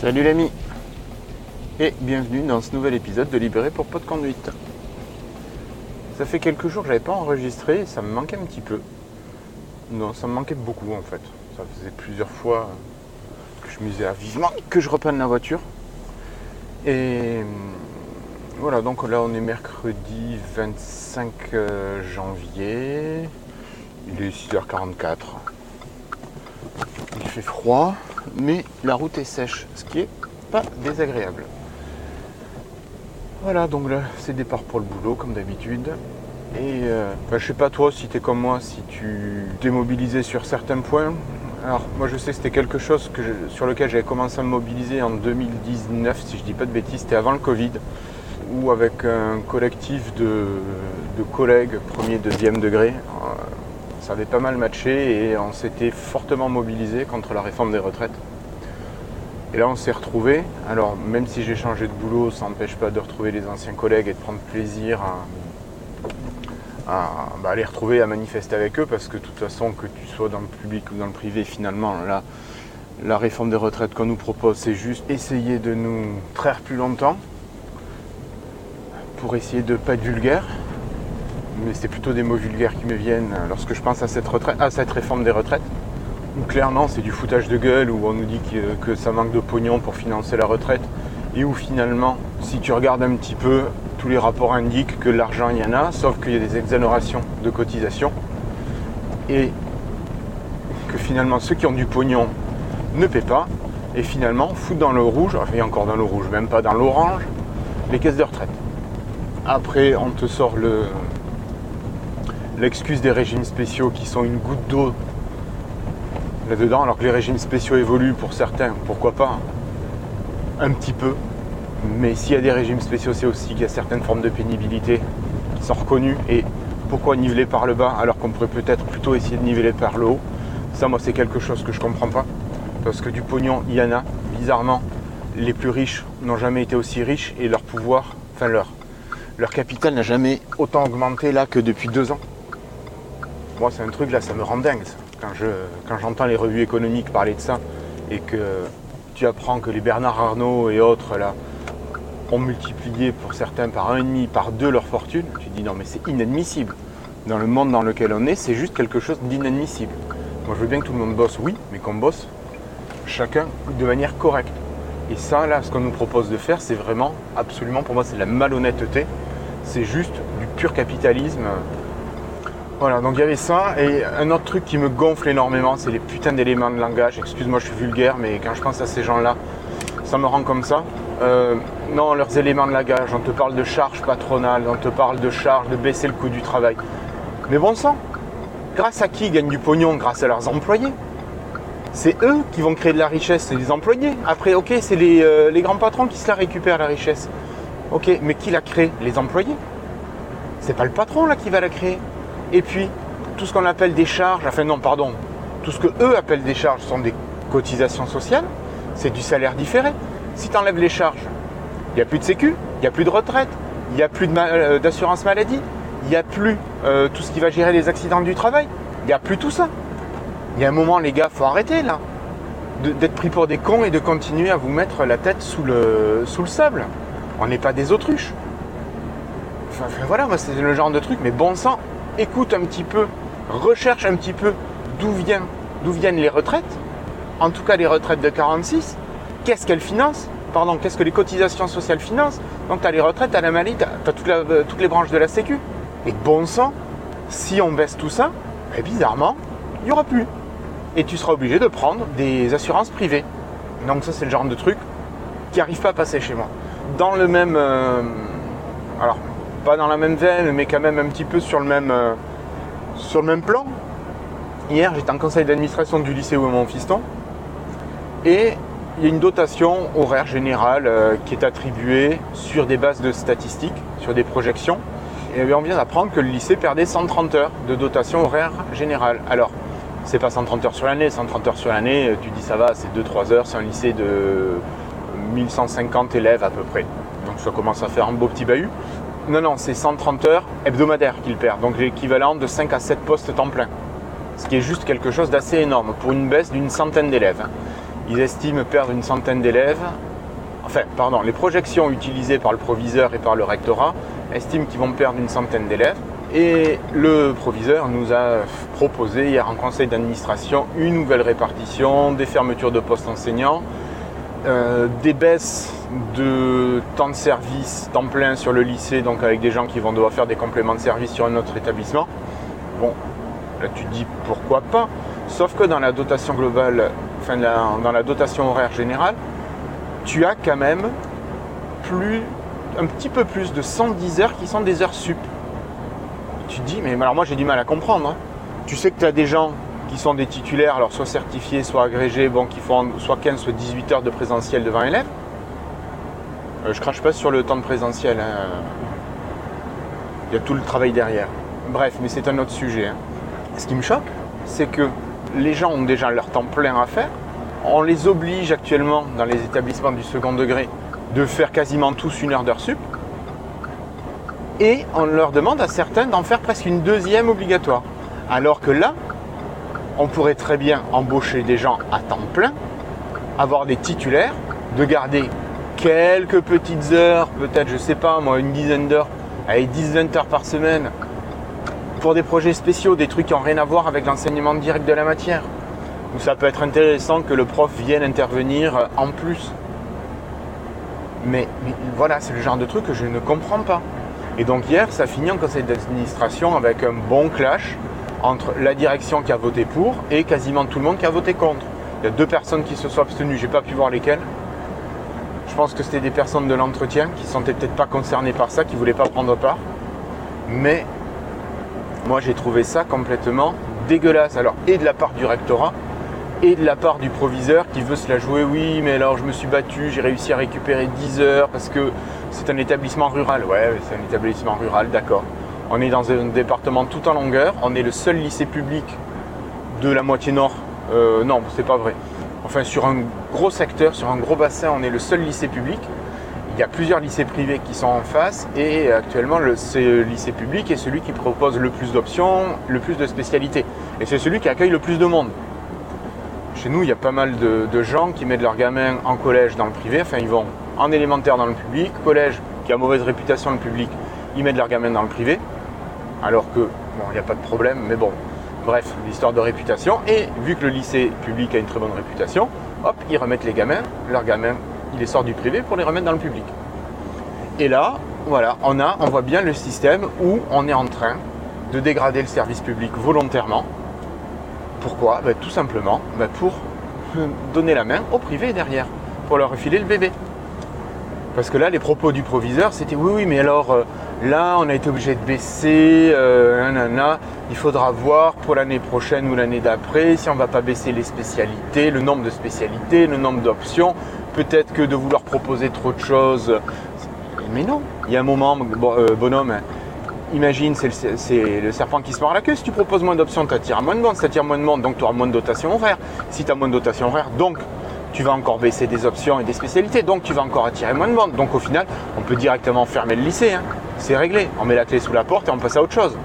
Salut l'ami et bienvenue dans ce nouvel épisode de Libéré pour Pot de Conduite. Ça fait quelques jours que j'avais pas enregistré ça me manquait un petit peu. Non, ça me manquait beaucoup en fait. Ça faisait plusieurs fois que je musais à vivement que je reprenne la voiture. Et voilà, donc là on est mercredi 25 euh, janvier. Il est 6h44. Il fait froid, mais la route est sèche, ce qui est pas désagréable. Voilà, donc là c'est départ pour le boulot comme d'habitude. Et euh, bah, je sais pas toi si tu es comme moi, si tu t'es mobilisé sur certains points. Alors moi je sais que c'était quelque chose sur lequel j'avais commencé à me mobiliser en 2019, si je dis pas de bêtises, c'était avant le Covid, où avec un collectif de, de collègues premier, deuxième degré, euh, ça avait pas mal matché et on s'était fortement mobilisé contre la réforme des retraites. Et là, on s'est retrouvés. Alors, même si j'ai changé de boulot, ça n'empêche pas de retrouver les anciens collègues et de prendre plaisir à, bah, les retrouver, à manifester avec eux, parce que de toute façon, que tu sois dans le public ou dans le privé, finalement, là, la réforme des retraites qu'on nous propose, c'est juste essayer de nous traire plus longtemps pour essayer de ne pas être vulgaire. Mais c'est plutôt des mots vulgaires qui me viennent lorsque je pense à cette, retraite, à cette réforme des retraites où clairement c'est du foutage de gueule, où on nous dit que, ça manque de pognon pour financer la retraite, et où finalement, si tu regardes un petit peu, tous les rapports indiquent que l'argent il y en a, sauf qu'il y a des exonérations de cotisation, et que finalement ceux qui ont du pognon ne paient pas, et finalement foutent dans le rouge, enfin encore dans le rouge, même pas dans l'orange, les caisses de retraite. Après, on te sort le, l'excuse des régimes spéciaux qui sont une goutte d'eau là-dedans, alors que les régimes spéciaux évoluent pour certains, pourquoi pas, un petit peu. Mais s'il y a des régimes spéciaux, c'est aussi qu'il y a certaines formes de pénibilité qui sont reconnues. Et pourquoi niveler par le bas alors qu'on pourrait peut-être plutôt essayer de niveler par le haut? Ça, moi, c'est quelque chose que je comprends pas. Parce que du pognon, il y en a. Bizarrement, les plus riches n'ont jamais été aussi riches et leur pouvoir, enfin leur, leur capital n'a jamais autant augmenté là que depuis deux ans. Moi, c'est un truc là, ça me rend dingue quand j'entends les revues économiques parler de ça et que tu apprends que les Bernard Arnault et autres là ont multiplié pour certains par un et demi, par deux leur fortune, tu dis non mais c'est inadmissible. Dans le monde dans lequel on est, c'est juste quelque chose d'inadmissible. Moi je veux bien que tout le monde bosse, oui, mais qu'on bosse chacun de manière correcte. Et ça là, ce qu'on nous propose de faire, c'est vraiment absolument pour moi c'est de la malhonnêteté. C'est juste du pur capitalisme voilà, donc il y avait ça. Et un autre truc qui me gonfle énormément, c'est les putains d'éléments de langage. Excuse-moi, je suis vulgaire, mais quand je pense à ces gens-là, ça me rend comme ça. Euh, non, leurs éléments de langage, on te parle de charge patronale, on te parle de charge, de baisser le coût du travail. Mais bon sang, grâce à qui ils gagnent du pognon Grâce à leurs employés. C'est eux qui vont créer de la richesse, c'est les employés. Après, ok, c'est les, euh, les, grands patrons qui se la récupèrent, la richesse. Ok, mais qui la crée Les employés. C'est pas le patron là qui va la créer. Et puis, tout ce qu'on appelle des charges, enfin non, pardon, tout ce que eux appellent des charges sont des cotisations sociales, c'est du salaire différé. Si tu enlèves les charges, il n'y a plus de sécu, il n'y a plus de retraite, il n'y a plus euh, d'assurance maladie, il n'y a plus euh, tout ce qui va gérer les accidents du travail, il n'y a plus tout ça. Il y a un moment, les gars, faut arrêter là, d'être pris pour des cons et de continuer à vous mettre la tête sous le, sous le sable. On n'est pas des autruches. Enfin, voilà, moi c'est le genre de truc, mais bon sang, écoute un petit peu, recherche un petit peu d'où viennent, les retraites, en tout cas les retraites de 46, qu'est-ce qu'elles financent? Pardon, qu'est-ce que les cotisations sociales financent? Donc tu as les retraites, tu as la maladie, tu euh, toutes les branches de la Sécu. Et bon sang, si on baisse tout ça, ben, bizarrement, il n'y aura plus. Et tu seras obligé de prendre des assurances privées. Donc ça c'est le genre de truc qui n'arrive pas à passer chez moi. Dans le même... Euh, alors pas dans la même veine, mais quand même un petit peu sur le même, euh, sur le même plan. Hier, j'étais en conseil d'administration du lycée où est mon fiston, et il y a une dotation horaire générale euh, qui est attribuée sur des bases de statistiques, sur des projections. Et on vient d'apprendre que le lycée perdait 130 heures de dotation horaire générale. Alors, c'est pas 130 heures sur l'année, 130 heures sur l'année, euh, tu dis ça va, c'est 2-3 heures, c'est un lycée de 1150 élèves à peu près. Donc ça commence à faire un beau petit bahut. Non, non, c'est 130 heures hebdomadaires qu'il perd, donc l'équivalent de 5 à 7 postes temps plein. Ce qui est juste quelque chose d'assez énorme pour une baisse d'une centaine d'élèves. ils estiment perdre une centaine d'élèves. Enfin, pardon, les projections utilisées par le proviseur et par le rectorat estiment qu'ils vont perdre une centaine d'élèves. Et le proviseur nous a proposé hier en conseil d'administration une nouvelle répartition, des fermetures de postes enseignants, euh, des baisses de temps de service, temps plein sur le lycée, donc avec des gens qui vont devoir faire des compléments de service sur un autre établissement. Bon, là tu dis pourquoi pas, sauf que dans la dotation globale, enfin dans la dotation horaire générale, tu as quand même plus, un petit peu plus de 110 heures qui sont des heures sup. Tu te dis, mais alors moi j'ai du mal à comprendre. Hein. Tu sais que tu as des gens qui sont des titulaires, alors soit certifiés, soit agrégés, bon, qui font soit 15, soit 18 heures de présentiel devant élèves. Euh, je crache pas sur le temps de présentiel. Hein. Il y a tout le travail derrière. Bref, mais c'est un autre sujet. Hein. Ce qui me choque, c'est que les gens ont déjà leur temps plein à faire. On les oblige actuellement dans les établissements du second degré de faire quasiment tous une heure d'heure sup. Et on leur demande à certains d'en faire presque une deuxième obligatoire. Alors que là, on pourrait très bien embaucher des gens à temps plein, avoir des titulaires, de garder quelques petites heures, peut-être, je sais pas, moi, une dizaine d'heures, avec 10 20 heures par semaine, pour des projets spéciaux, des trucs qui n'ont rien à voir avec l'enseignement direct de la matière. Où ça peut être intéressant que le prof vienne intervenir en plus. Mais, mais voilà, c'est le genre de truc que je ne comprends pas. Et donc hier, ça finit en conseil d'administration avec un bon clash entre la direction qui a voté pour et quasiment tout le monde qui a voté contre. Il y a deux personnes qui se sont abstenues, j'ai pas pu voir lesquelles. Je pense que c'était des personnes de l'entretien qui ne se sentaient peut-être pas concernées par ça, qui ne voulaient pas prendre part. Mais moi j'ai trouvé ça complètement dégueulasse. Alors, et de la part du rectorat, et de la part du proviseur qui veut se la jouer. Oui, mais alors je me suis battu, j'ai réussi à récupérer 10 heures parce que c'est un établissement rural. Ouais, c'est un établissement rural, d'accord. On est dans un département tout en longueur. On est le seul lycée public de la moitié nord. Euh, non, c'est pas vrai. Enfin, sur un gros secteur, sur un gros bassin, on est le seul lycée public. Il y a plusieurs lycées privés qui sont en face et actuellement, le lycée public est celui qui propose le plus d'options, le plus de spécialités. Et c'est celui qui accueille le plus de monde. Chez nous, il y a pas mal de, de, gens qui mettent leurs gamins en collège dans le privé. Enfin, ils vont en élémentaire dans le public, collège qui a mauvaise réputation le public, ils mettent leurs gamins dans le privé alors que, bon, il n'y a pas de problème, mais bon, bref, l'histoire de réputation. Et vu que le lycée public a une très bonne réputation, hop, ils remettent les gamins, leurs gamins, ils les sortent du privé pour les remettre dans le public. Et là, voilà, on, a, on voit bien le système où on est en train de dégrader le service public volontairement. Pourquoi? Ben, Tout simplement ben, pour donner la main au privé derrière, pour leur refiler le bébé. Parce que là, les propos du proviseur, c'était oui, oui, mais alors euh, là, on a été obligé de baisser, euh, il faudra voir pour l'année prochaine ou l'année d'après si on ne va pas baisser les spécialités, le nombre de spécialités, le nombre d'options. Peut-être que de vouloir proposer trop de choses. Mais non, il y a un moment, euh, bonhomme, imagine, c'est le, serpent qui se mord la queue. Si tu proposes moins d'options, tu attires moins de monde. Si tu attires moins de monde, donc tu auras moins de dotation horaire. Si tu as moins de dotation horaire, donc tu vas encore baisser des options et des spécialités, donc tu vas encore attirer moins de monde. Donc au final, on peut directement fermer le lycée. Hein. C'est réglé. On met la clé sous la porte et on passe à autre chose.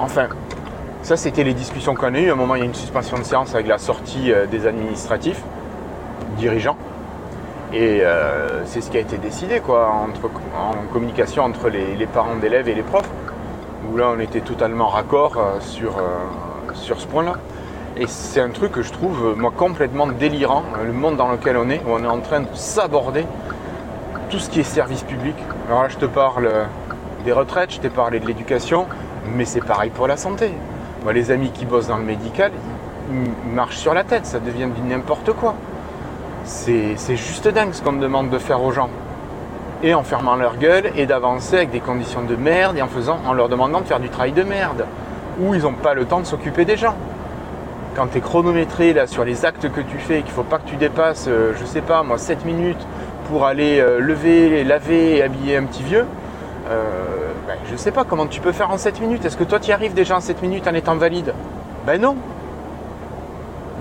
Enfin, ça c'était les discussions qu'on a eues. À un moment, il y a une suspension de séance avec la sortie euh, des administratifs, dirigeants. Et euh, c'est ce qui a été décidé quoi, en communication entre les, parents d'élèves et les profs. Où là, on était totalement raccord euh, sur, sur ce point-là. Et c'est un truc que je trouve, moi, complètement délirant, le monde dans lequel on est, où on est en train de s'aborder tout ce qui est service public. Alors là, je te parle euh, des retraites, je t'ai parlé de l'éducation, mais c'est pareil pour la santé. Moi, les amis qui bossent dans le médical, ils marchent sur la tête, ça devient du n'importe quoi. C'est juste dingue ce qu'on me demande de faire aux gens. Et en fermant leur gueule et d'avancer avec des conditions de merde et en, faisant, en leur demandant de faire du travail de merde. Où ils n'ont pas le temps de s'occuper des gens quand tu es chronométré là, sur les actes que tu fais, qu'il ne faut pas que tu dépasses, euh, je sais pas moi, 7 minutes pour aller euh, lever, laver et habiller un petit vieux, euh, ben, je ne sais pas comment tu peux faire en 7 minutes. Est-ce que toi tu y arrives déjà en 7 minutes en étant valide? Ben non.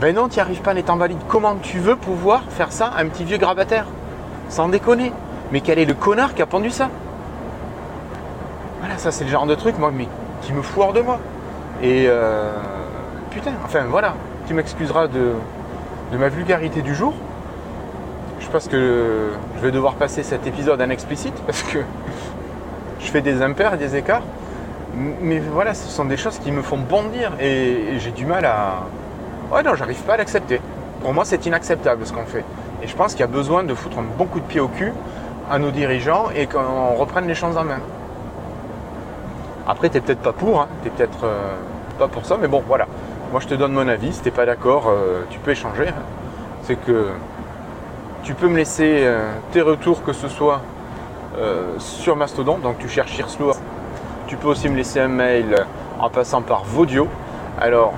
Ben non, tu n'y arrives pas en étant valide. Comment tu veux pouvoir faire ça à un petit vieux grabataire? Sans déconner. Mais quel est le connard qui a pendu ça? Voilà, ça c'est le genre de truc, moi, qui me fout de moi. Et putain, enfin voilà, tu m'excuseras de ma vulgarité du jour. Pense que je vais devoir passer cet épisode en explicite parce que je fais des impairs et des écarts. Mais voilà, ce sont des choses qui me font bondir et, j'ai du mal à. Ouais, non, j'arrive pas à l'accepter. Pour moi, c'est inacceptable ce qu'on fait. Et je pense qu'il y a besoin de foutre un bon coup de pied au cul à nos dirigeants et qu'on reprenne les choses en main. Après, tu n'es peut-être pas pour, hein. tu n'es peut-être euh, pas pour ça, mais bon, voilà. Moi, je te donne mon avis. Si tu n'es pas d'accord, euh, tu peux échanger. Hein. C'est que tu peux me laisser euh, tes retours, que ce soit sur Mastodon, donc tu cherches Hirslo. Tu peux aussi me laisser un mail en passant par Vodio. Alors,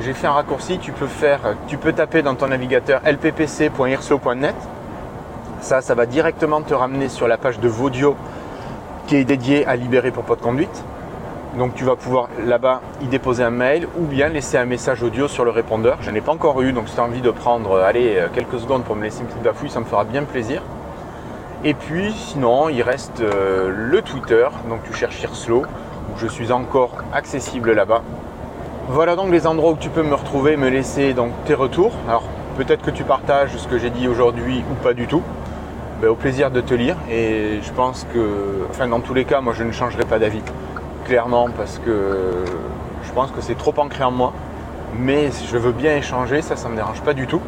j'ai fait un raccourci, tu peux taper dans ton navigateur lppc.hirslo.net. Ça, ça va directement te ramener sur la page de Vodio qui est dédiée à Libérer pour pas de conduite. Donc tu vas pouvoir là-bas y déposer un mail ou bien laisser un message audio sur le répondeur. Je n'ai pas encore eu, donc si tu as envie de prendre euh, allez, euh, quelques secondes pour me laisser une petite bafouille, ça me fera bien plaisir. Et puis sinon, il reste euh, le Twitter, donc tu cherches Hirslo, où je suis encore accessible là-bas. Voilà donc les endroits où tu peux me retrouver, me laisser donc tes retours. Alors peut-être que tu partages ce que j'ai dit aujourd'hui ou pas du tout. Ben, au plaisir de te lire et je pense que, enfin dans tous les cas, moi je ne changerai pas d'avis clairement parce que je pense que c'est trop ancré en moi. Mais je veux bien échanger, ça, ça me dérange pas du tout.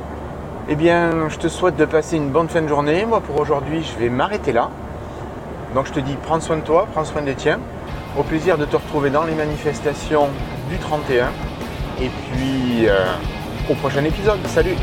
Eh bien, je te souhaite de passer une bonne fin de journée. Moi, pour aujourd'hui, je vais m'arrêter là. Donc, je te dis, prends soin de toi, prends soin des tiens. Au plaisir de te retrouver dans les manifestations du 31. Et puis, euh, au prochain épisode. Salut